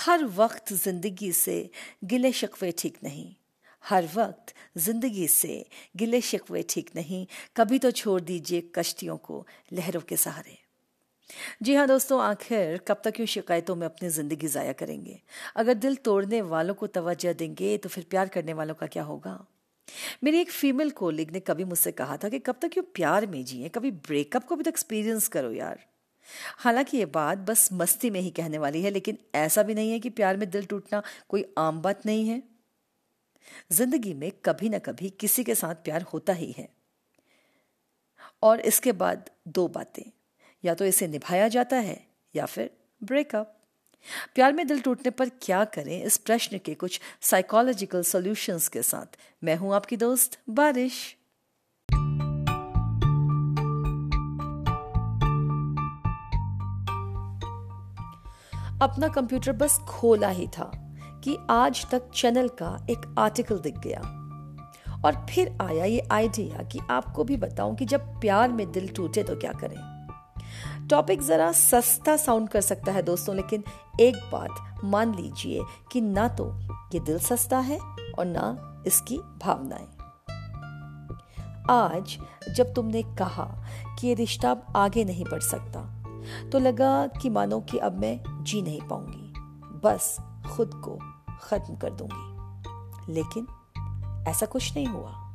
हर वक्त ज़िंदगी से गिले शिकवे ठीक नहीं। हर वक्त ज़िंदगी से गिले शिकवे ठीक नहीं। कभी तो छोड़ दीजिए कश्तियों को लहरों के सहारे। जी हाँ दोस्तों, आखिर कब तक यूँ शिकायतों में अपनी ज़िंदगी ज़ाया करेंगे? अगर दिल तोड़ने वालों को तवज्जो देंगे तो फिर प्यार करने वालों का क्या होगा? मेरी एक फीमेल कोलिग ने कभी मुझसे कहा था कि कब तक यूँ प्यार में जिए, कभी ब्रेकअप को भी तो एक्सपीरियंस करो यार। हालाँकि ये बात बस मस्ती में ही कहने वाली है, लेकिन ऐसा भी नहीं है कि प्यार में दिल टूटना कोई आम बात नहीं है। ज़िंदगी में कभी ना कभी किसी के साथ प्यार होता ही है। और इसके बाद दो बातें। या तो इसे निभाया जाता है, या फिर ब्रेकअप प्यार में दिल टूटने पर क्या करें? इस प्रश्न के कुछ साइकोलॉजिकल सॉल्यूशंस के साथ। मैं हूँ आपकी दोस्त बारिश। अपना कंप्यूटर बस खोला ही था कि आज तक चैनल का एक आर्टिकल दिख गया। और फिर आया ये आइडिया कि आपको भी बताऊँ कि जब प्यार में दिल टूटे तो क्या करें। टॉपिक जरा सस्ता साउंड कर सकता है दोस्तों, लेकिन एक बात मान लीजिए कि ना तो ये दिल सस्ता है और ना इसकी भावनाएँ। आज जब तुमने कहा कि ये रिश्ता आगे नहीं बढ़ सकता तो लगा कि मानो कि अब मैं जी नहीं पाऊँगी। बस खुद को खत्म कर दूँगी। लेकिन ऐसा कुछ नहीं हुआ।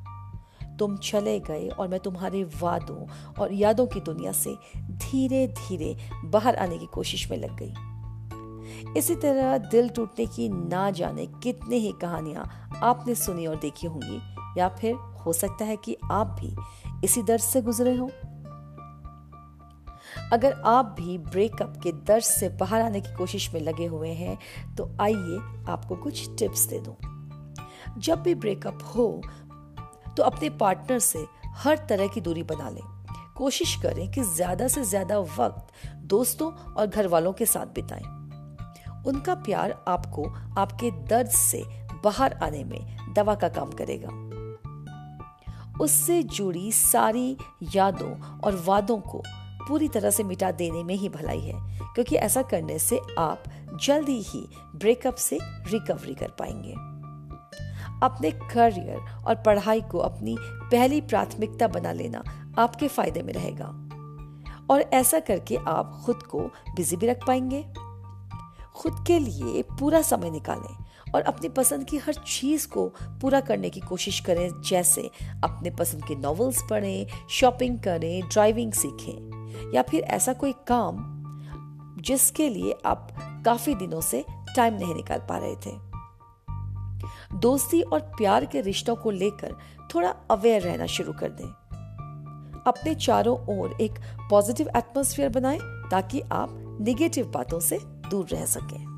तुम चले गए और मैं तुम्हारे वादों और यादों की दुनिया से धीरे धीरे बाहर आने की कोशिश में लग गई। इसी तरह दिल टूटने की ना जाने कितने ही कहानियाँ आपने सुनी और देखी होंगी, या फिर हो सकता है कि आप भी इसी दर्द से गुजरे हो। अगर आप भी ब्रेकअप के दर्द से बाहर आने की कोशिश में लगे हुए हैं तो आइए आपको कुछ टिप्स दे दूँ। जब भी ब्रेकअप हो तो अपने पार्टनर से हर तरह की दूरी बना लें। कोशिश करें कि ज़्यादा से ज़्यादा वक्त दोस्तों और घर वालों के साथ बिताएँ। उनका प्यार आपको आपके दर्द से बाहर आने में दवा का काम करेगा। उससे जुड़ी सारी यादों और वादों को पूरी तरह से मिटा देने में ही भलाई है, क्योंकि ऐसा करने से आप जल्दी ही ब्रेकअप से रिकवरी कर पाएँगे। अपने करियर और पढ़ाई को अपनी पहली प्राथमिकता बना लेना आपके फ़ायदे में रहेगा। और ऐसा करके आप खुद को बिज़ी भी रख पाएँगे। खुद के लिए पूरा समय निकालें और अपनी पसंद की हर चीज़ को पूरा करने की कोशिश करें, जैसे अपने पसंद के नॉवेल्स पढ़ें शॉपिंग करें ड्राइविंग सीखें। या फिर ऐसा कोई काम जिसके लिए आप काफ़ी दिनों से टाइम नहीं निकाल पा रहे थे। दोस्ती और प्यार के रिश्तों को लेकर थोड़ा अवेयर रहना शुरू कर दें। अपने चारों ओर एक पॉजिटिव एटमोस्फियर बनाएँ ताकि आप निगेटिव बातों से दूर रह सकें।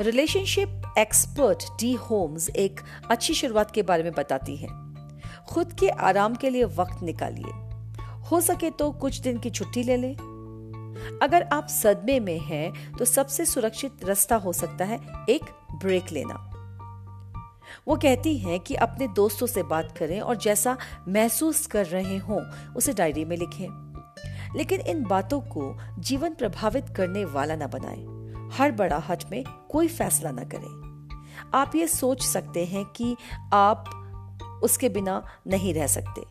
रिलेशनशिप एक्सपर्ट डी होम्स एक अच्छी शुरुआत के बारे में बताती है। खुद के आराम के लिए वक्त निकालिए। हो सके तो कुछ दिन की छुट्टी ले लें। अगर आप सदमे में हैं तो सबसे सुरक्षित रास्ता हो सकता है एक ब्रेक लेना। वो कहती हैं कि अपने दोस्तों से बात करें और जैसा महसूस कर रहे हों, उसे डायरी में लिखें। लेकिन इन बातों को जीवन प्रभावित करने वाला ना बनाएँ। हर बड़ा हट में कोई फैसला ना करें। आप ये सोच सकते हैं कि आप उसके बिना नहीं रह सकते।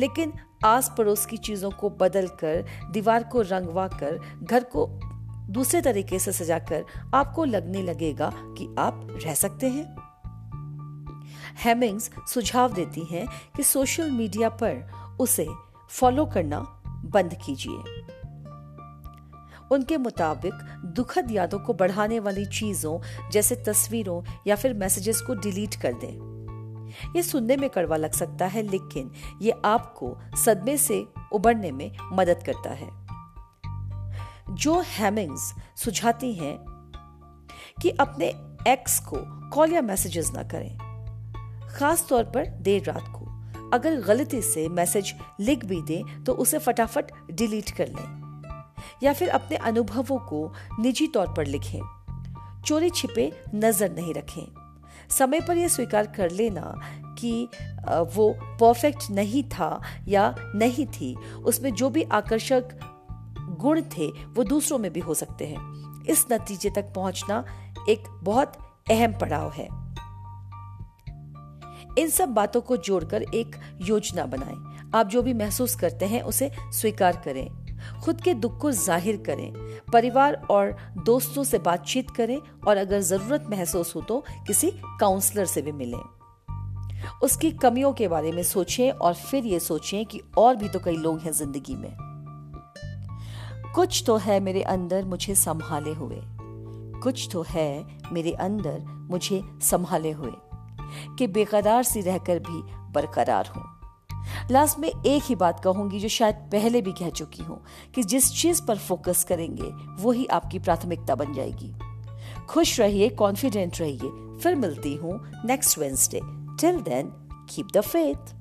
लेकिन आस पड़ोस की चीज़ों को बदल कर दीवार को रंगवा कर घर को दूसरे तरीके से सजाकर आपको लगने लगेगा कि आप रह सकते हैं। हेमिंग्स सुझाव देती हैं कि सोशल मीडिया पर उसे फॉलो करना बंद कीजिए। उनके मुताबिक दुखद यादों को बढ़ाने वाली चीज़ों, जैसे तस्वीरों या फिर मैसेजेस को डिलीट कर दें। ये सुनने में कड़वा लग सकता है, लेकिन ये आपको सदमे से उबरने में मदद करता है। जो हैमिंग्स सुझाती हैं कि अपने एक्स को कॉल या मैसेजेस ना करें। खास तौर पर देर रात को। अगर गलती से मैसेज लिख भी दें तो उसे फटाफट डिलीट कर लें। या फिर अपने अनुभवों को निजी तौर पर लिखें। चोरी छिपे नज़र नहीं रखें। समय पर यह स्वीकार कर लेना कि वो परफेक्ट नहीं था या नहीं थी, उसमें जो भी आकर्षक गुण थे, वो दूसरों में भी हो सकते हैं। इस नतीजे तक पहुँचना एक बहुत अहम पड़ाव है। इन सब बातों को जोड़कर एक योजना बनाएँ। आप जो भी महसूस करते हैं, उसे स्वीकार करें। खुद के दुख को ज़ाहिर करें, परिवार और दोस्तों से बातचीत करें और अगर ज़रूरत महसूस हो तो किसी काउंसलर से भी मिलें। उसकी कमियों के बारे में सोचें और फिर ये सोचें कि और भी तो कई लोग हैं ज़िंदगी में। कुछ तो है मेरे अंदर मुझे संभाले हुए। कुछ तो है मेरे अंदर मुझे संभाले हुए कि बेकरार सी रहकर भी बरकरार हूँ। लास्ट में एक ही बात कहूँगी जो शायद पहले भी कह चुकी हूँ, कि जिस चीज़ पर फोकस करेंगे वही आपकी प्राथमिकता बन जाएगी। खुश रहिए कॉन्फिडेंट रहिए, फिर मिलती हूँ next Wednesday till then keep the faith